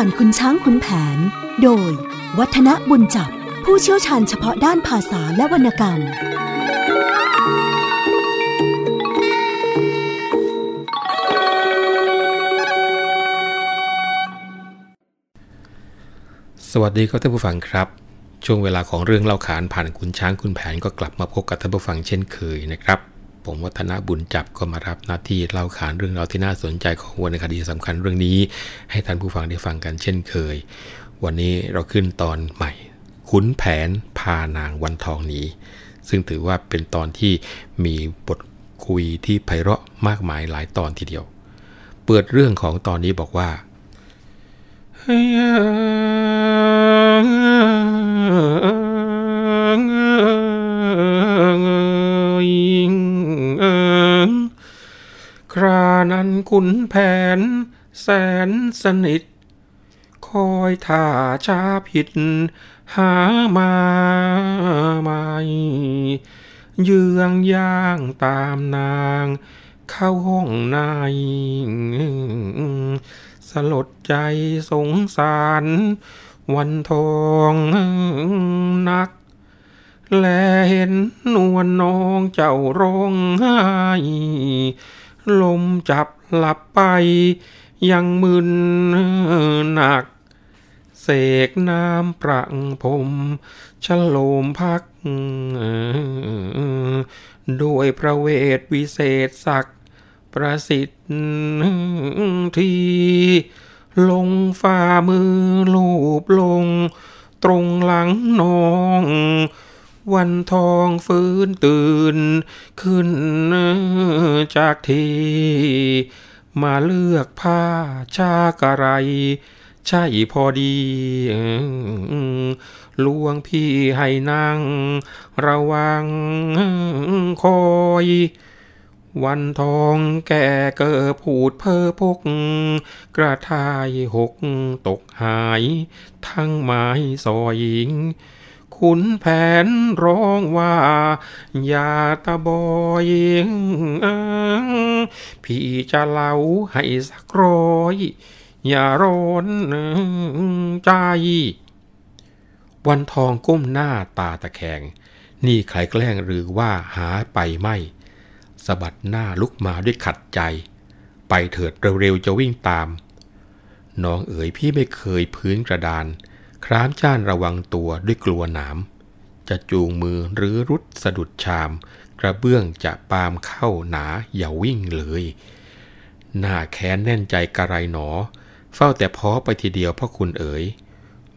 ผ่านคุณช้างคุณแผน โดย วัฒนบุญจับ ผู้เชี่ยวชาญเฉพาะด้านภาษาและวรรณกรรม สวัสดีครับท่านผู้ฟังครับ ช่วงเวลาของเรื่องเล่าขานผ่านคุณช้างคุณแผนก็กลับมาพบกับท่านผู้ฟังเช่นเคยนะครับ ผมวัฒนบุญจับก็มารับหน้าที่เล่าขานเรื่องราวที่น่าสนใจของวรรณคดีสำคัญเรื่องนี้ ให้ท่านผู้ฟังได้ฟังกันเช่นเคย วันนี้เราขึ้นตอนใหม่ ขุนแผนพานางวันทองหนีซึ่งถือว่าเป็นตอนที่มีบทคุยที่ไพเราะมากมายหลายตอนทีเดียว เปิดเรื่องของตอนนี้บอกว่า ขุนแผน แสนสนิท คอยท่าชาผิด หามาไม่เยืองย่างตามนาง เข้าห้องในสลดใจสงสาร วันทองนัก แลเห็นนวลน้องเจ้าร้องไห้ลมจับ หลับไปยังมึนหนัก เสกน้ำประพรมชโลมพัก ด้วยพระเวทวิเศษศักดิ์ประสิทธิ์ทีลงฝ่ามือลูบลง ตรงหลังน้อง วันทองฟื้นตื่น ขึ้นจากที มาเลือกผ้าชากะไร ใช่พอดีลวงพี่ให้นั่ง ระวังคอยวันทองแก่เกิดผูดเพอพก กระทายหกตกหาย ทั้งไม้ซอย ขุนแผนร้องว่า อย่าตะบอยพี่จะเล่าให้สักร้อย อย่าร้อนใจ วันทองก้มหน้าตาตะแคง นี่ใครแกล้งหรือว่าหาไปไม่สะบัดหน้าลุกมาด้วยขัดใจ ไปเถิดเร็วๆจะวิ่งตาม น้องเอ๋ยพี่ไม่เคยพื้นกระดาน ครามจ้านระวังตัวด้วยกลัวหนาม จะจูงมือหรือรุดสะดุดชาม กระเบื้องจะปามเข้าหนาอย่าวิ่งเลยหน้าแค้นแน่นใจกระไรหนอ เฝ้าแต่พอไปทีเดียวพ่อคุณเอ๋ย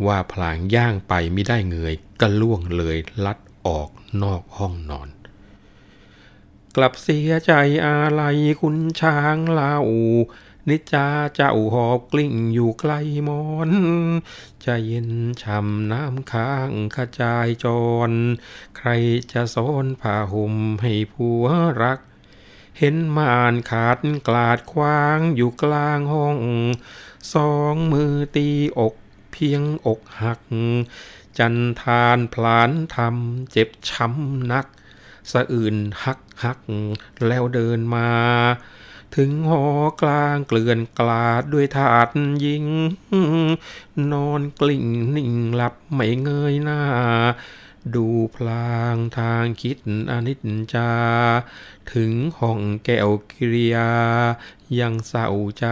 ว่าพลางย่างไปไม่ได้เงยก็ล่วงเลยลัดออกนอกห้องนอน กลับเสียใจอะไรคุณช้างเล่า นิจาเจ้าหอบกลิ้งอยู่ไกลมอนจะเย็นช่ำน้ำค้างขจายจร ใครจะซ้อนผ้าห่มให้ผัวรัก เห็นมานขาดกลาดคว้างอยู่กลางห้อง สองมือตีอกเพียงอกหัก จันทานพลานทำเจ็บช้ำนัก สะอื่นหักหักแล้วเดินมา ถึงหอกลางเกลื่อนกลาดด้วยถาดยิง นอนกลิ่งนิ่งหลับไม่เงยหน้า ดูพลางทางคิดอนิจจา ถึงห้องแก้วกิริยา ยังเศร้าใจ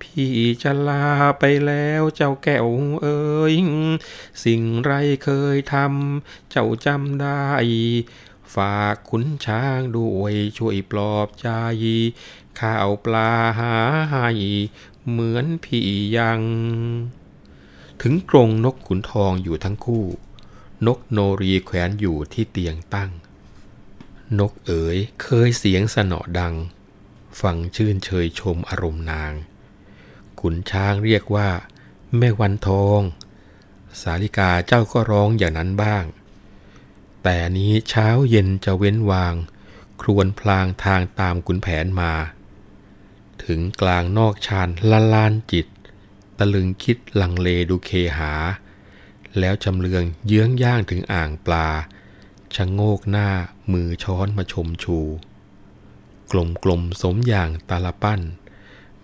พี่จะลาไปแล้วเจ้าแก้วเอ๋ยสิ่งไรเคยทำเจ้าจำได้ ฝากขุนช้างด้วยช่วยปลอบใจข้าวปลาหาให้เหมือนพี่ยัง ถึงกรงนกขุนทองอยู่ทั้งคู่ นกโนรีแขวนอยู่ที่เตียงตั้ง นกเอ๋ยเคยเสียงสนอดัง ฟังชื่นเชยชมอารมณ์นาง ขุนช้างเรียกว่า แม่วันทอง สาลิกาเจ้าก็ร้องอย่างนั้นบ้าง แต่นี้เช้าเย็นจะเว้นวาง ครวนพลางทางตามขุนแผนมา ถึงกลางนอกชานละลานจิต ตะลึงคิดลังเลดูเคหา แล้วจำเลืองเยื้องย่างถึงอ่างปลาชะโงกหน้ามือช้อนมาชมชู กลมกลมสมอย่างตาลปั้น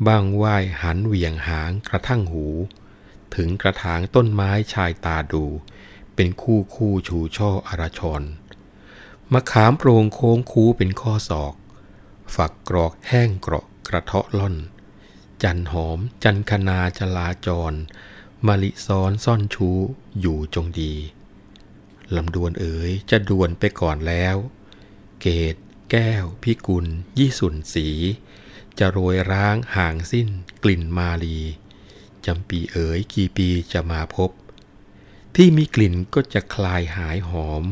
บ้างไหวหันเหวี่ยงหางกระทั่งหู ถึงกระถางต้นไม้ชายตาดู เป็นคู่คู่ชูช่ออาราชรมะขามโปร่งโค้งคูเป็นข้อศอก ฝักกรอกแห้งเกราะกระเทาะล่อน จันหอม จันคนาจลาจรมาลิซ้อนซ่อนชูอยู่จงดีลำดวนเอ๋ยจะดวนไปก่อนแล้ว เกต แก้ว พิกุล ยี่สุนสี จะโรยร้างห่างสิ้นกลิ่นมาลีจำปีเอ๋ยกี่ปีจะมาพบ ที่มีกลิ่นก็จะคลายหายหอม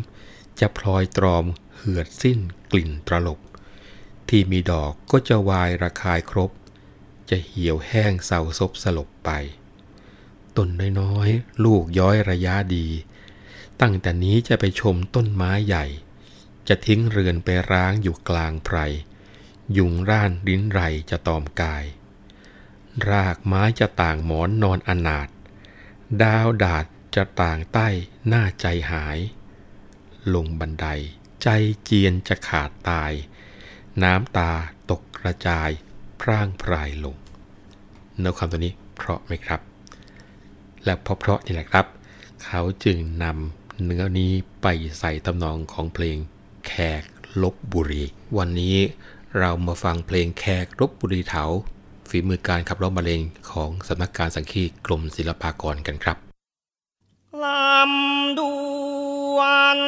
จะพลอยตรอมเหือดสิ้นกลิ่นตลบ ที่มีดอกก็จะวายระคายครบ จะเหี่ยวแห้งเศร้าซบสลบไป ต้นน้อยๆ ลูกย้อยระยะดี ตั้งแต่นี้จะไปชมต้นไม้ใหญ่ จะทิ้งเรือนไปร้างอยู่กลางไพร ยุงร่านริ้นไรจะตอมกาย รากไม้จะต่างหมอนนอนอนาถดาวดาด จะต่างใต้หน้าใจหาย ลงบันไดใจเจียนจะขาดตาย น้ำตาตกกระจาย พร่างพรายลงเนื้อความตัวนี้เพราะไหมครับ และเพราะเพราะนี่แหละครับ เขาจึงนำเนื้อนี้ไปใส่ตำนองของเพลงแขกลบบุรี วันนี้เรามาฟังเพลงแขกลบบุรีเถาฝีมือการขับร้องบรรเลงของสำนักการสังคีกรมศิลปากรกันครับ lam duan.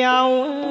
ใ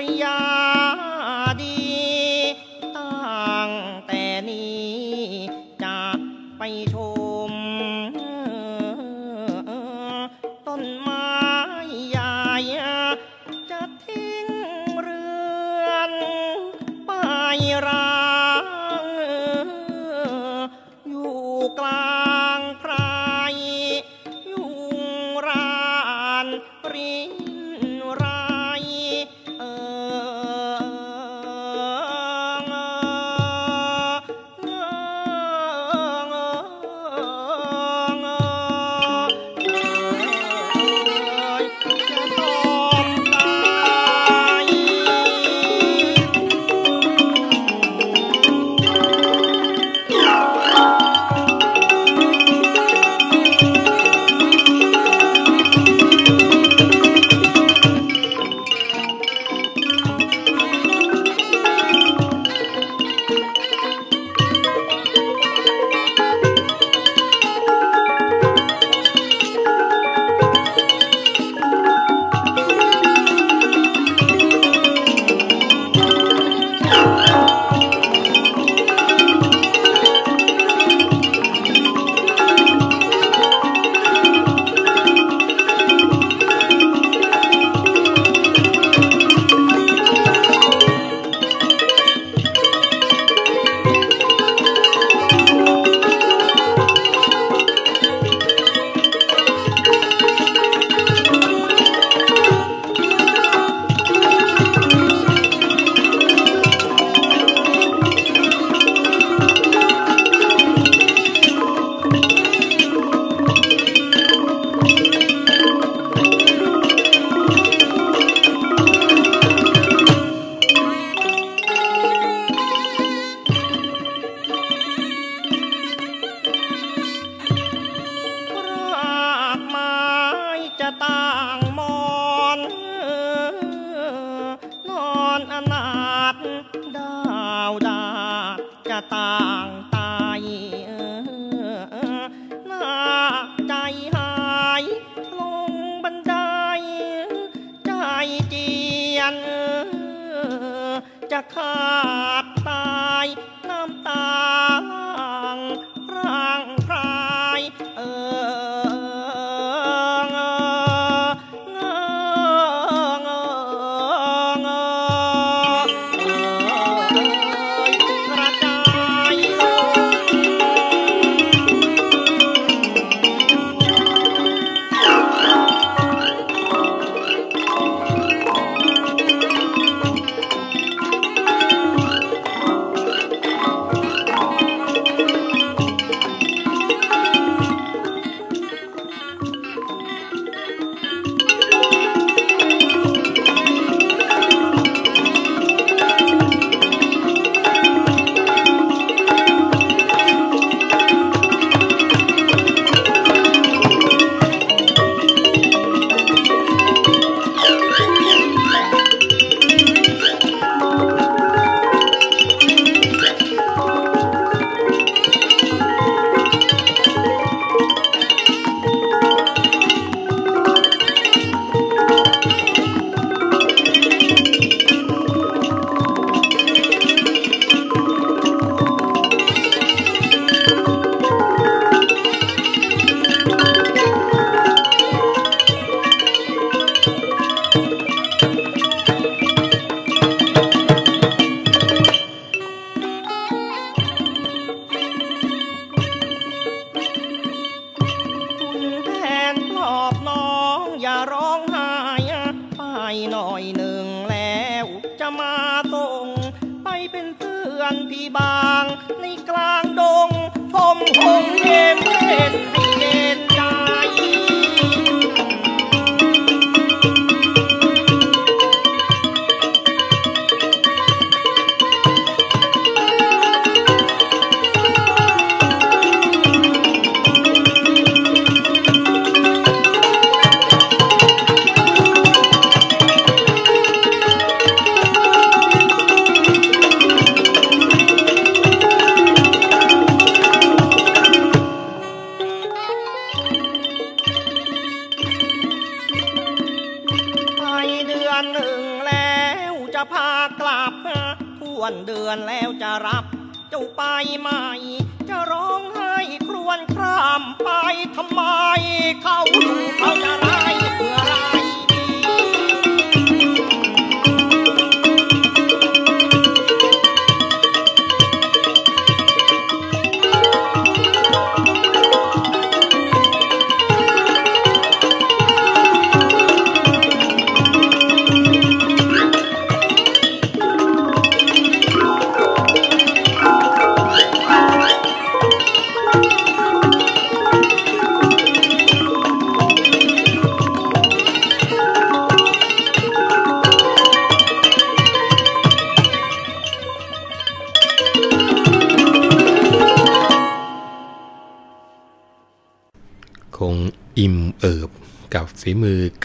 ริยา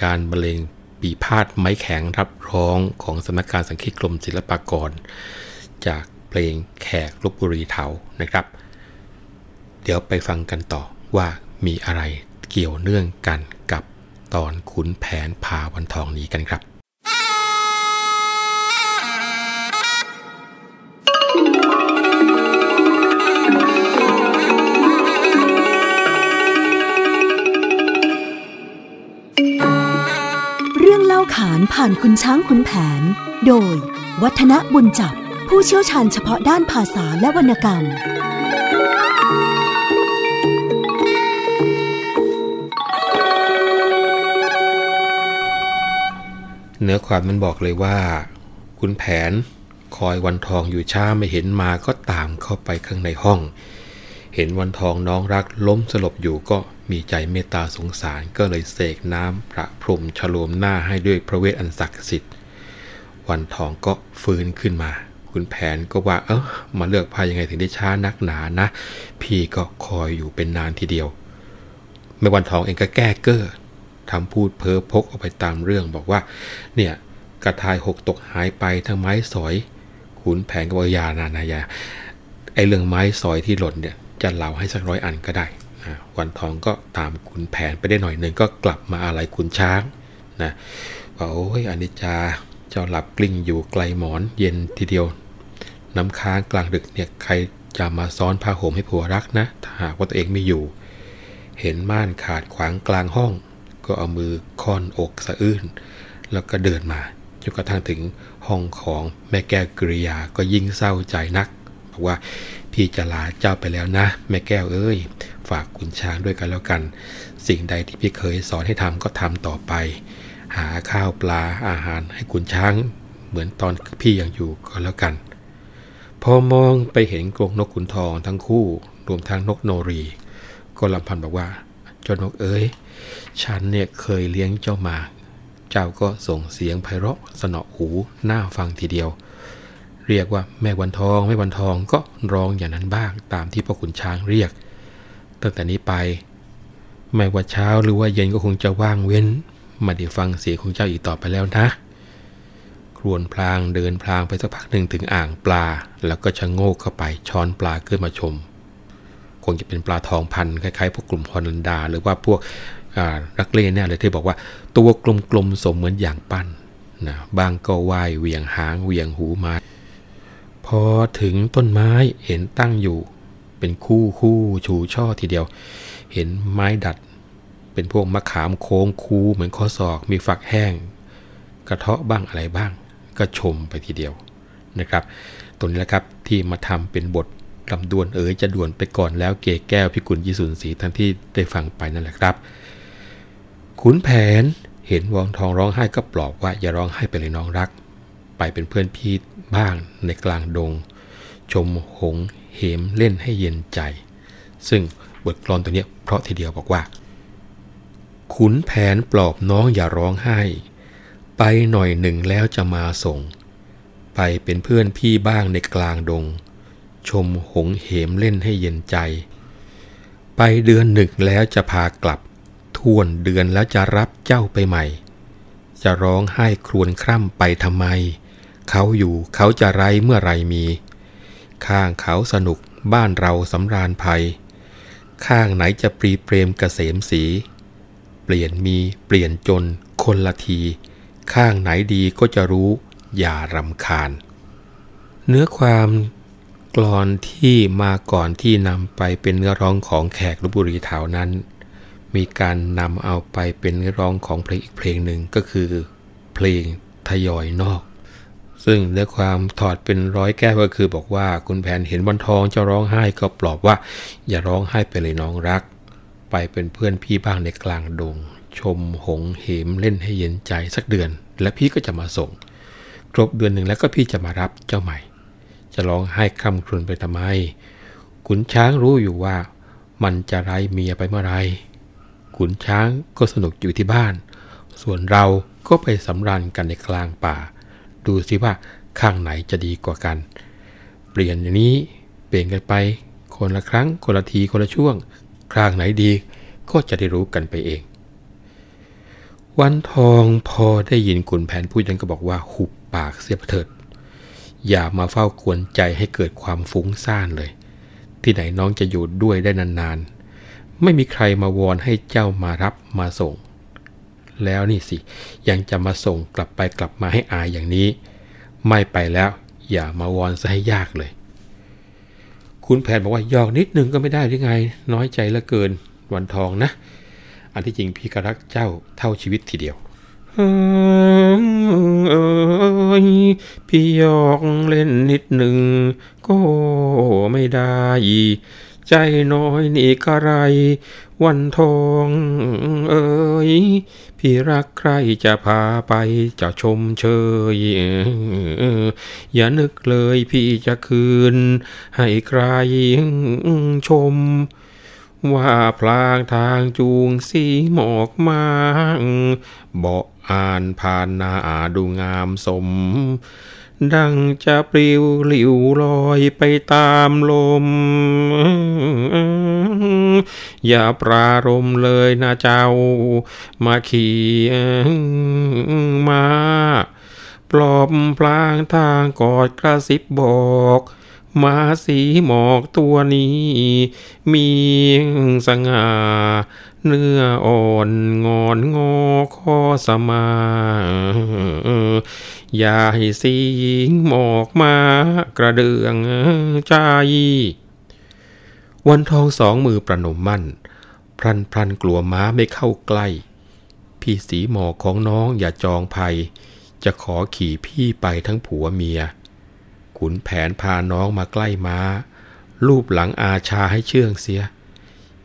การบรรเลงปีพาดไม้แข็งรับร้องของสำนักการสังคีตกรมศิลปากร จากเพลงแขกลบบุรีเทานะครับ เดี๋ยวไปฟังกันต่อว่ามีอะไรเกี่ยวเนื่องกันกับตอนขุนแผนพาวันทองนี้กันครับ ผ่านคุณช้างคุณแผน โดย วัฒนบุญจับ ผู้เชี่ยวชาญเฉพาะด้านภาษาและวรรณกรรม เนื้อความมันบอกเลยว่า คุณแผนคอยวันทองอยู่ช้าไม่เห็นมาก็ตามเข้าไปข้างในห้อง ห็นวันทองน้องรักล้มสลบอยู่ก็มีใจเมตตาสงสารก็เลยเสกน้ำประพรมฉโลมหน้าให้ด้วยพระเวทอันศักดิ์สิทธิ์วันทองก็ฟื้นขึ้นมา คุณแผนก็ว่าเออมาเลือกพายังไงถึงได้ช้านักหนานะ พี่ก็คอยอยู่เป็นนานทีเดียวแม่วันทองเองก็แก้เก้อทำพูดเพ้อพกออกไปตามเรื่องบอกว่า เนี่ยกระทายหกตกหายไปทั้งไม้สอยขุนแผนก็บอกยานานะอยาไอเรื่องไม้สอยที่หล่นเนี่ย จะเล่าให้สักร้อยอันก็ได้นะวันทองก็ตามขุนแผนไปได้หน่อยหนึ่งก็กลับมาอะไรขุนช้างนะว่าโอ้ยอนิจจาเจ้าหลับกลิ้งอยู่ไกลหมอนเย็นทีเดียว น้ำค้างกลางดึกเนี่ยใครจะมาซ้อนผ้าห่มให้ผัวรักนะถ้าหากว่าตัวเองไม่อยู่ เห็นม่านขาดขวางกลางห้อง ก็เอามือค่อนอกสะอื้นแล้วก็เดินมาจนกระทั่งถึงห้องของแม่แก้วกริยาก็ยิ่งเศร้าใจนัก บอกว่า พี่จะลาเจ้าไปแล้วนะ แม่แก้วเอ้ย ฝากขุนช้างด้วยกันแล้วกัน สิ่งใดที่พี่เคยสอนให้ทำก็ทำต่อไป หาข้าวปลาอาหารให้ขุนช้าง เหมือนตอนพี่ยังอยู่ก็แล้วกัน พอมองไปเห็นกรงนกขุนทองทั้งคู่รวมทั้งนกโนรี ก็ลำพันบอกว่าเจ้านกเอ้ยฉันเนี่ยเคยเลี้ยงเจ้ามา เจ้าก็ส่งเสียงไพเราะสนอหูน่าฟังทีเดียว เรียกว่าแม่วันทองแม่วันทองก็ร้องอย่างนั้นบ้างตามที่พ่อขุนช้างเรียก ตั้งแต่นี้ไป ไม่ว่าเช้าหรือว่าเย็นก็คงจะว่างเว้นมาได้ฟังเสียงของเจ้าอีกต่อไปแล้วนะ ครวนพลางเดินพลางไปสักพักหนึ่งถึงอ่างปลา แล้วก็ชะโงกเข้าไปช้อนปลาขึ้นมาชม คงจะเป็นปลาทองพันคล้ายๆ พวกกลุ่มฮอลันดา หรือว่าพวกรักเล่นเนี่ยเลยที่บอกว่าตัวกลมๆสมเหมือนอย่างปั้นนะบางก็ว่ายเวียงหางเวียงหูมา พอถึงต้นไม้เห็นตั้งอยู่ เป็นคู่คู่ชูช่อทีเดียว เห็นไม้ดัด เป็นพวกมะขามโค้งคูเหมือนข้อศอกมีฝักแห้ง กระเทาะบ้างอะไรบ้าง ก็ชมไปทีเดียวนะครับตรงนี้แหละครับที่มาทำเป็นบทลำดวนเอ๋ยจะด่วนไปก่อนแล้วเกแก้วพิกุลยิสุนศรีทั้งที่ได้ฟังไปนั่นแหละครับ ขุนแผนเห็นวังทองร้องไห้ก็ปลอบว่าอย่าร้องไห้ไปเลยน้องรัก ไปเป็นเพื่อนพี่บ้างในกลางดง ชมหงเหมเล่นให้เย็นใจ ซึ่งบทกลอนตัวเนี้ยเพราะทีเดียวบอกว่า ขุนแผนปลอบน้องอย่าร้องไห้ ไปหน่อยหนึ่งแล้วจะมาส่ง ไปเป็นเพื่อนพี่บ้างในกลางดง ชมหงเหมเล่นให้เย็นใจ ไปเดือนหนึ่งแล้วจะพากลับทวนเดือนแล้วจะรับเจ้าไปใหม่ จะร้องไห้ครวญคร่ำไปทำไม เขาอยู่เขาจะไรเมื่อไรมี ข้างเขาสนุกบ้านเราสำราญภัย ข้างไหนจะปรีเปรมเกษมสี เปลี่ยนมีเปลี่ยนจนคนละที ข้างไหนดีก็จะรู้อย่ารำคาญ เนื้อความกลอนที่มาก่อนที่นำไปเป็นเนื้อร้องของแขกลบบุรีเถานั้น มีการนำเอาไปเป็นเนื้อร้องของเพลงอีกเพลงหนึ่งก็คือ เพลงทยอยนอก ซึ่งเนื้อความถอดเป็นร้อยแก้วก็คือบอกว่าคุณแผนเห็นวันทองจะร้องไห้ก็ปลอบว่า อย่าร้องไห้ไปเลยน้องรัก ไปเป็นเพื่อนพี่บ้างในกลางดง ชมหงเหมเล่นให้เย็นใจสักเดือน และพี่ก็จะมาส่ง ครบเดือนหนึ่งแล้วก็พี่จะมารับเจ้าใหม่ จะร้องไห้คร่ำครวญไปทำไมขุนช้างรู้อยู่ว่า มันจะไร้เมียไปเมื่อไรขุนช้างก็สนุกอยู่ที่บ้าน ส่วนเราก็ไปสำราญกันในกลางป่า ดูสิว่าข้างไหนจะดีกว่ากัน เปลี่ยนอย่างนี้เปลี่ยนกันไป คนละครั้งคนละทีคนละช่วง ข้างไหนดีก็จะได้รู้กันไปเอง วันทองพอได้ยินขุนแผนพูดนั้นก็บอกว่าหุบปากเสียเถิด อย่ามาเฝ้ากวนใจให้เกิดความฟุ้งซ่านเลย ที่ไหนน้องจะอยู่ด้วยได้นานๆ ไม่มีใครมาวอนให้เจ้ามารับมาส่ง แล้วนี่สิ ยังจะมาส่งกลับไปกลับมาให้อายอย่างนี้ ไม่ไปแล้วอย่ามาวอนซะให้ยากเลย คุณแผนบอกว่าหยอกนิดนึงก็ไม่ได้หรือไง น้อยใจเหลือเกินวันทองนะ อันที่จริงพี่ก็รักเจ้าเท่าชีวิตทีเดียวพี่ยอกเล่นนิดหนึ่งก็ไม่ได้ ใจน้อยนี่ก็ไร วันทองเอ้ยพี่รักใครจะพาไปจะชมเชยอย่านึกเลยพี่จะคืน ให้ใครชม ว่าพลางทางจูงสีหมอกมาเบาอ่านผ่านหน้าดูงามสม ดังจะปลิวหลิวลอยไปตามลม อย่าปรารมเลยนะเจ้า มาขี่มาปลอบพลางทางกอดกระซิบบอกมาสีหมอกตัวนี้ มีสง่า เนื้ออ่อนงอนงอคอสมา อย่าให้สีหมอกมากระเดืองใจ วันทองสองมือประนมมั่น พรันพรันกลัวม้าไม่เข้าใกล้ พี่สีหมอกของน้องอย่าจองภัย จะขอขี่พี่ไปทั้งผัวเมีย ขุนแผนพาน้องมาใกล้ม้า ลูบหลังอาชาให้เชื่องเสีย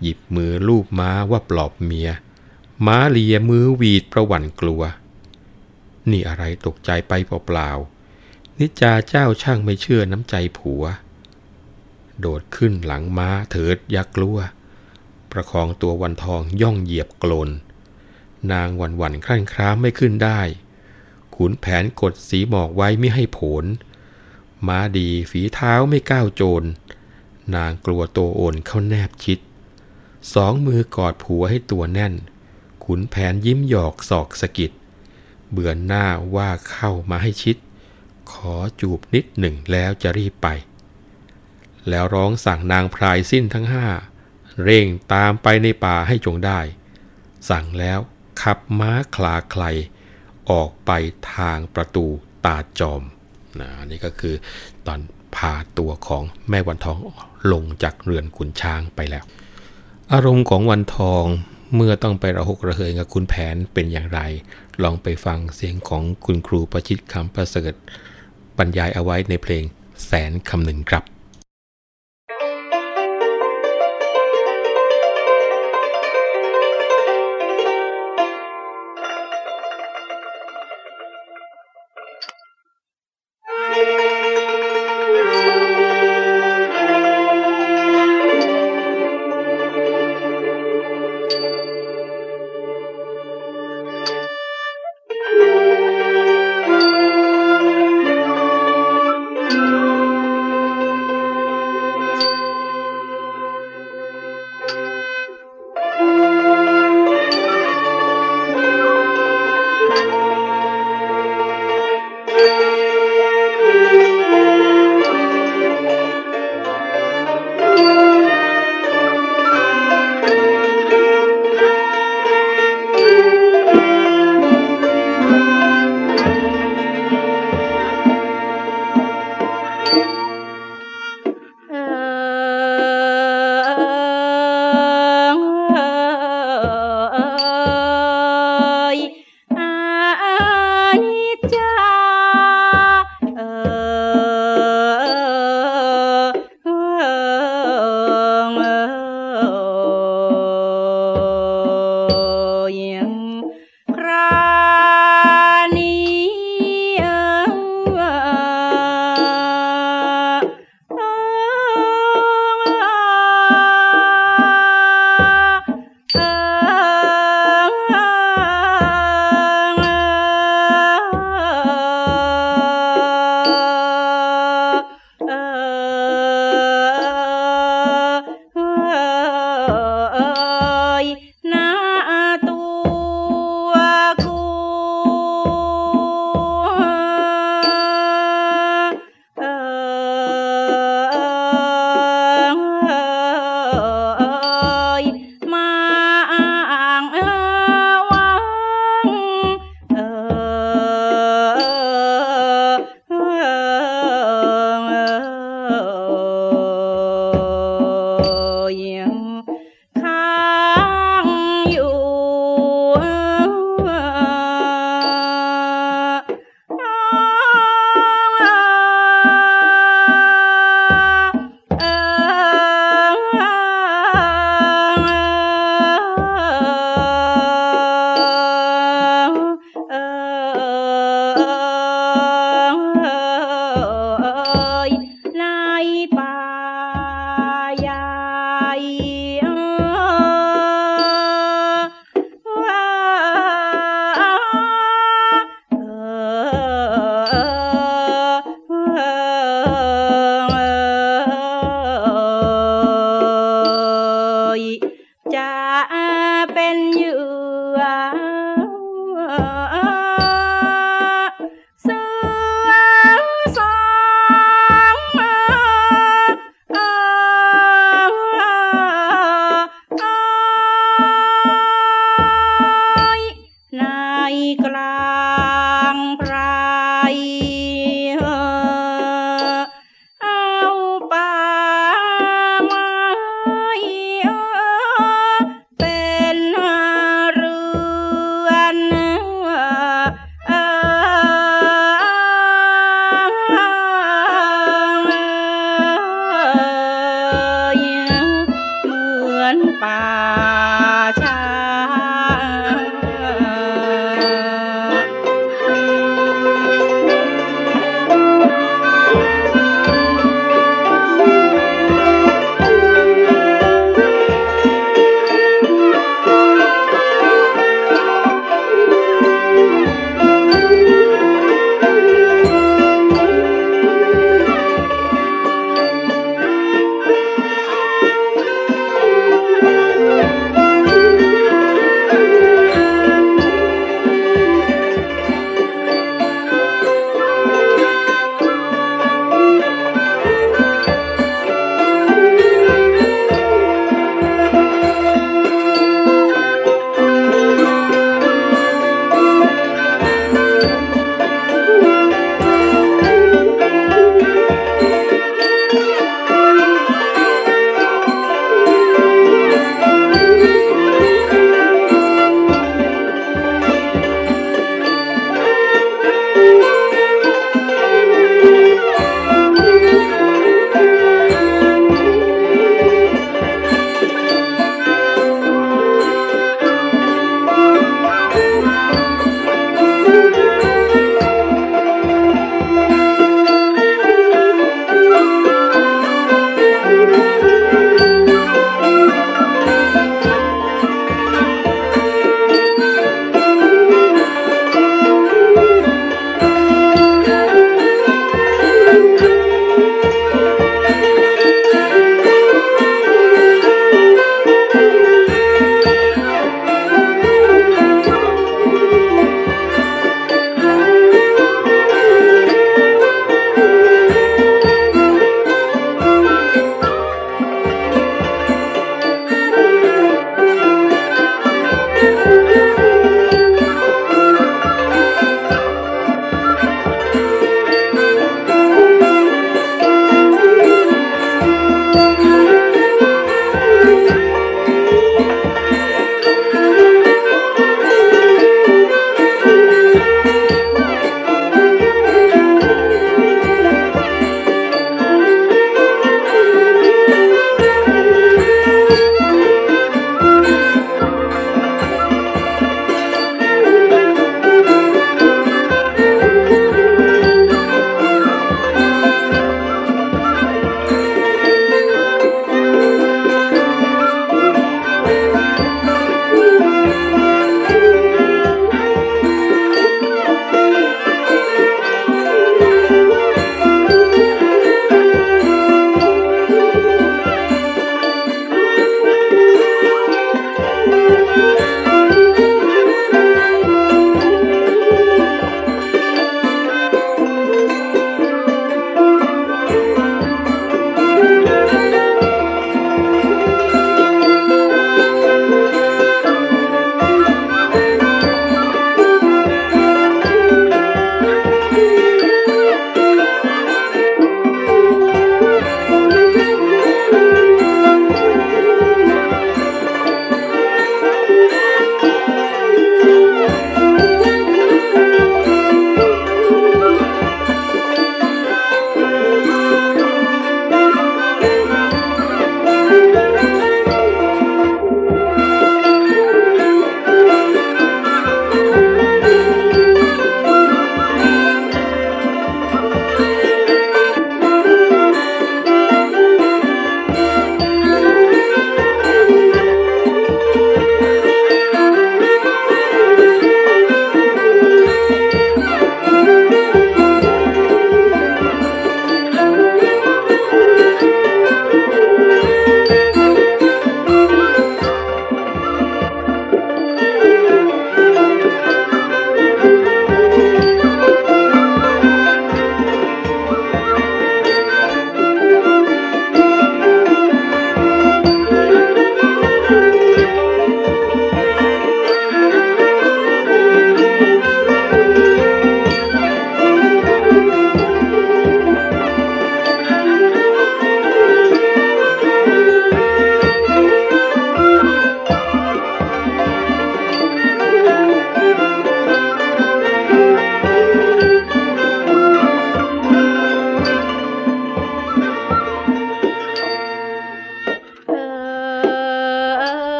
หยิบมือลูบม้าว่าปลอบเมีย ม้าเลียมือหวีดประหวั่นกลัว นี่อะไรตกใจไปเปล่าๆ นิจาเจ้าช่างไม่เชื่อน้ำใจผัว โดดขึ้นหลังม้าเถิดย่ากลัว ประคองตัววันทองย่องเหยียบโกลน นางวันวันครั่นคร้ามไม่ขึ้นได้ ขุนแผนกดสีหมอกไว้ไม่ให้ผล ม้าดีฝีเท้าไม่ก้าวโจร นางกลัวตัวโอนเข้าแนบชิด สองมือกอดผัวให้ตัวแน่น ขุนแผนยิ้มหยอกศอกสะกิด เบื่อหน้าว่าเข้ามาให้ชิด ขอจูบนิดหนึ่งแล้วจะรีบไป แล้วร้องสั่งนางพรายสิ้นทั้งห้า เร่งตามไปในป่าให้จงได้ สั่งแล้วขับม้าคลาใครออกไปทางประตูตาจอมนะอันนี่ก็คือตอนพาตัวของแม่วันทองลงจากเรือนขุนช้างไปแล้ว อารมณ์ของวันทองเมื่อต้องไประหกระเฮยกับคุณแผนเป็นอย่างไร ลองไปฟังเสียงของคุณครูประชิตคำประเสริฐบรรยายเอาไว้ในเพลงแสนคำหนึ่งครับ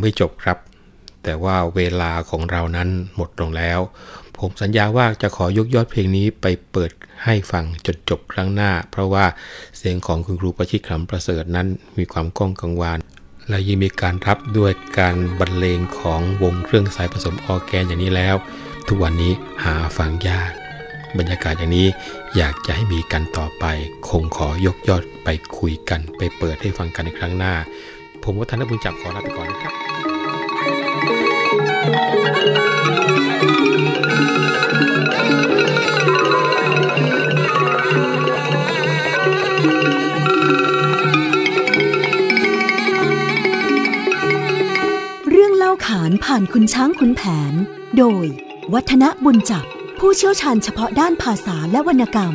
ไม่จบครับ แต่ว่าเวลาของเรานั้นหมดลงแล้ว ผมสัญญาว่าจะขอยกยอดเพลงนี้ไปเปิดให้ฟังจนจบครั้งหน้า เพราะว่าเสียงของคุณครูประชิดขำประเสริฐนั้นมีความก้องกังวานและยังมีการรับด้วยการบรรเลงของวงเครื่องสายผสมออแกนอย่างนี้แล้ว ทุกวันนี้หาฟังยาก บรรยากาศอย่างนี้อยากจะให้มีกันต่อไป คงขอยกยอดไปคุยกันไปเปิดให้ฟังกันในครั้งหน้า ผมวัฒนบุญจับขอลาไปก่อนนะครับ เรื่องเล่าขานผ่านคุณช้างคุณแผน โดย วัฒนบุญจับผู้เชี่ยวชาญเฉพาะด้านภาษาและวรรณกรรม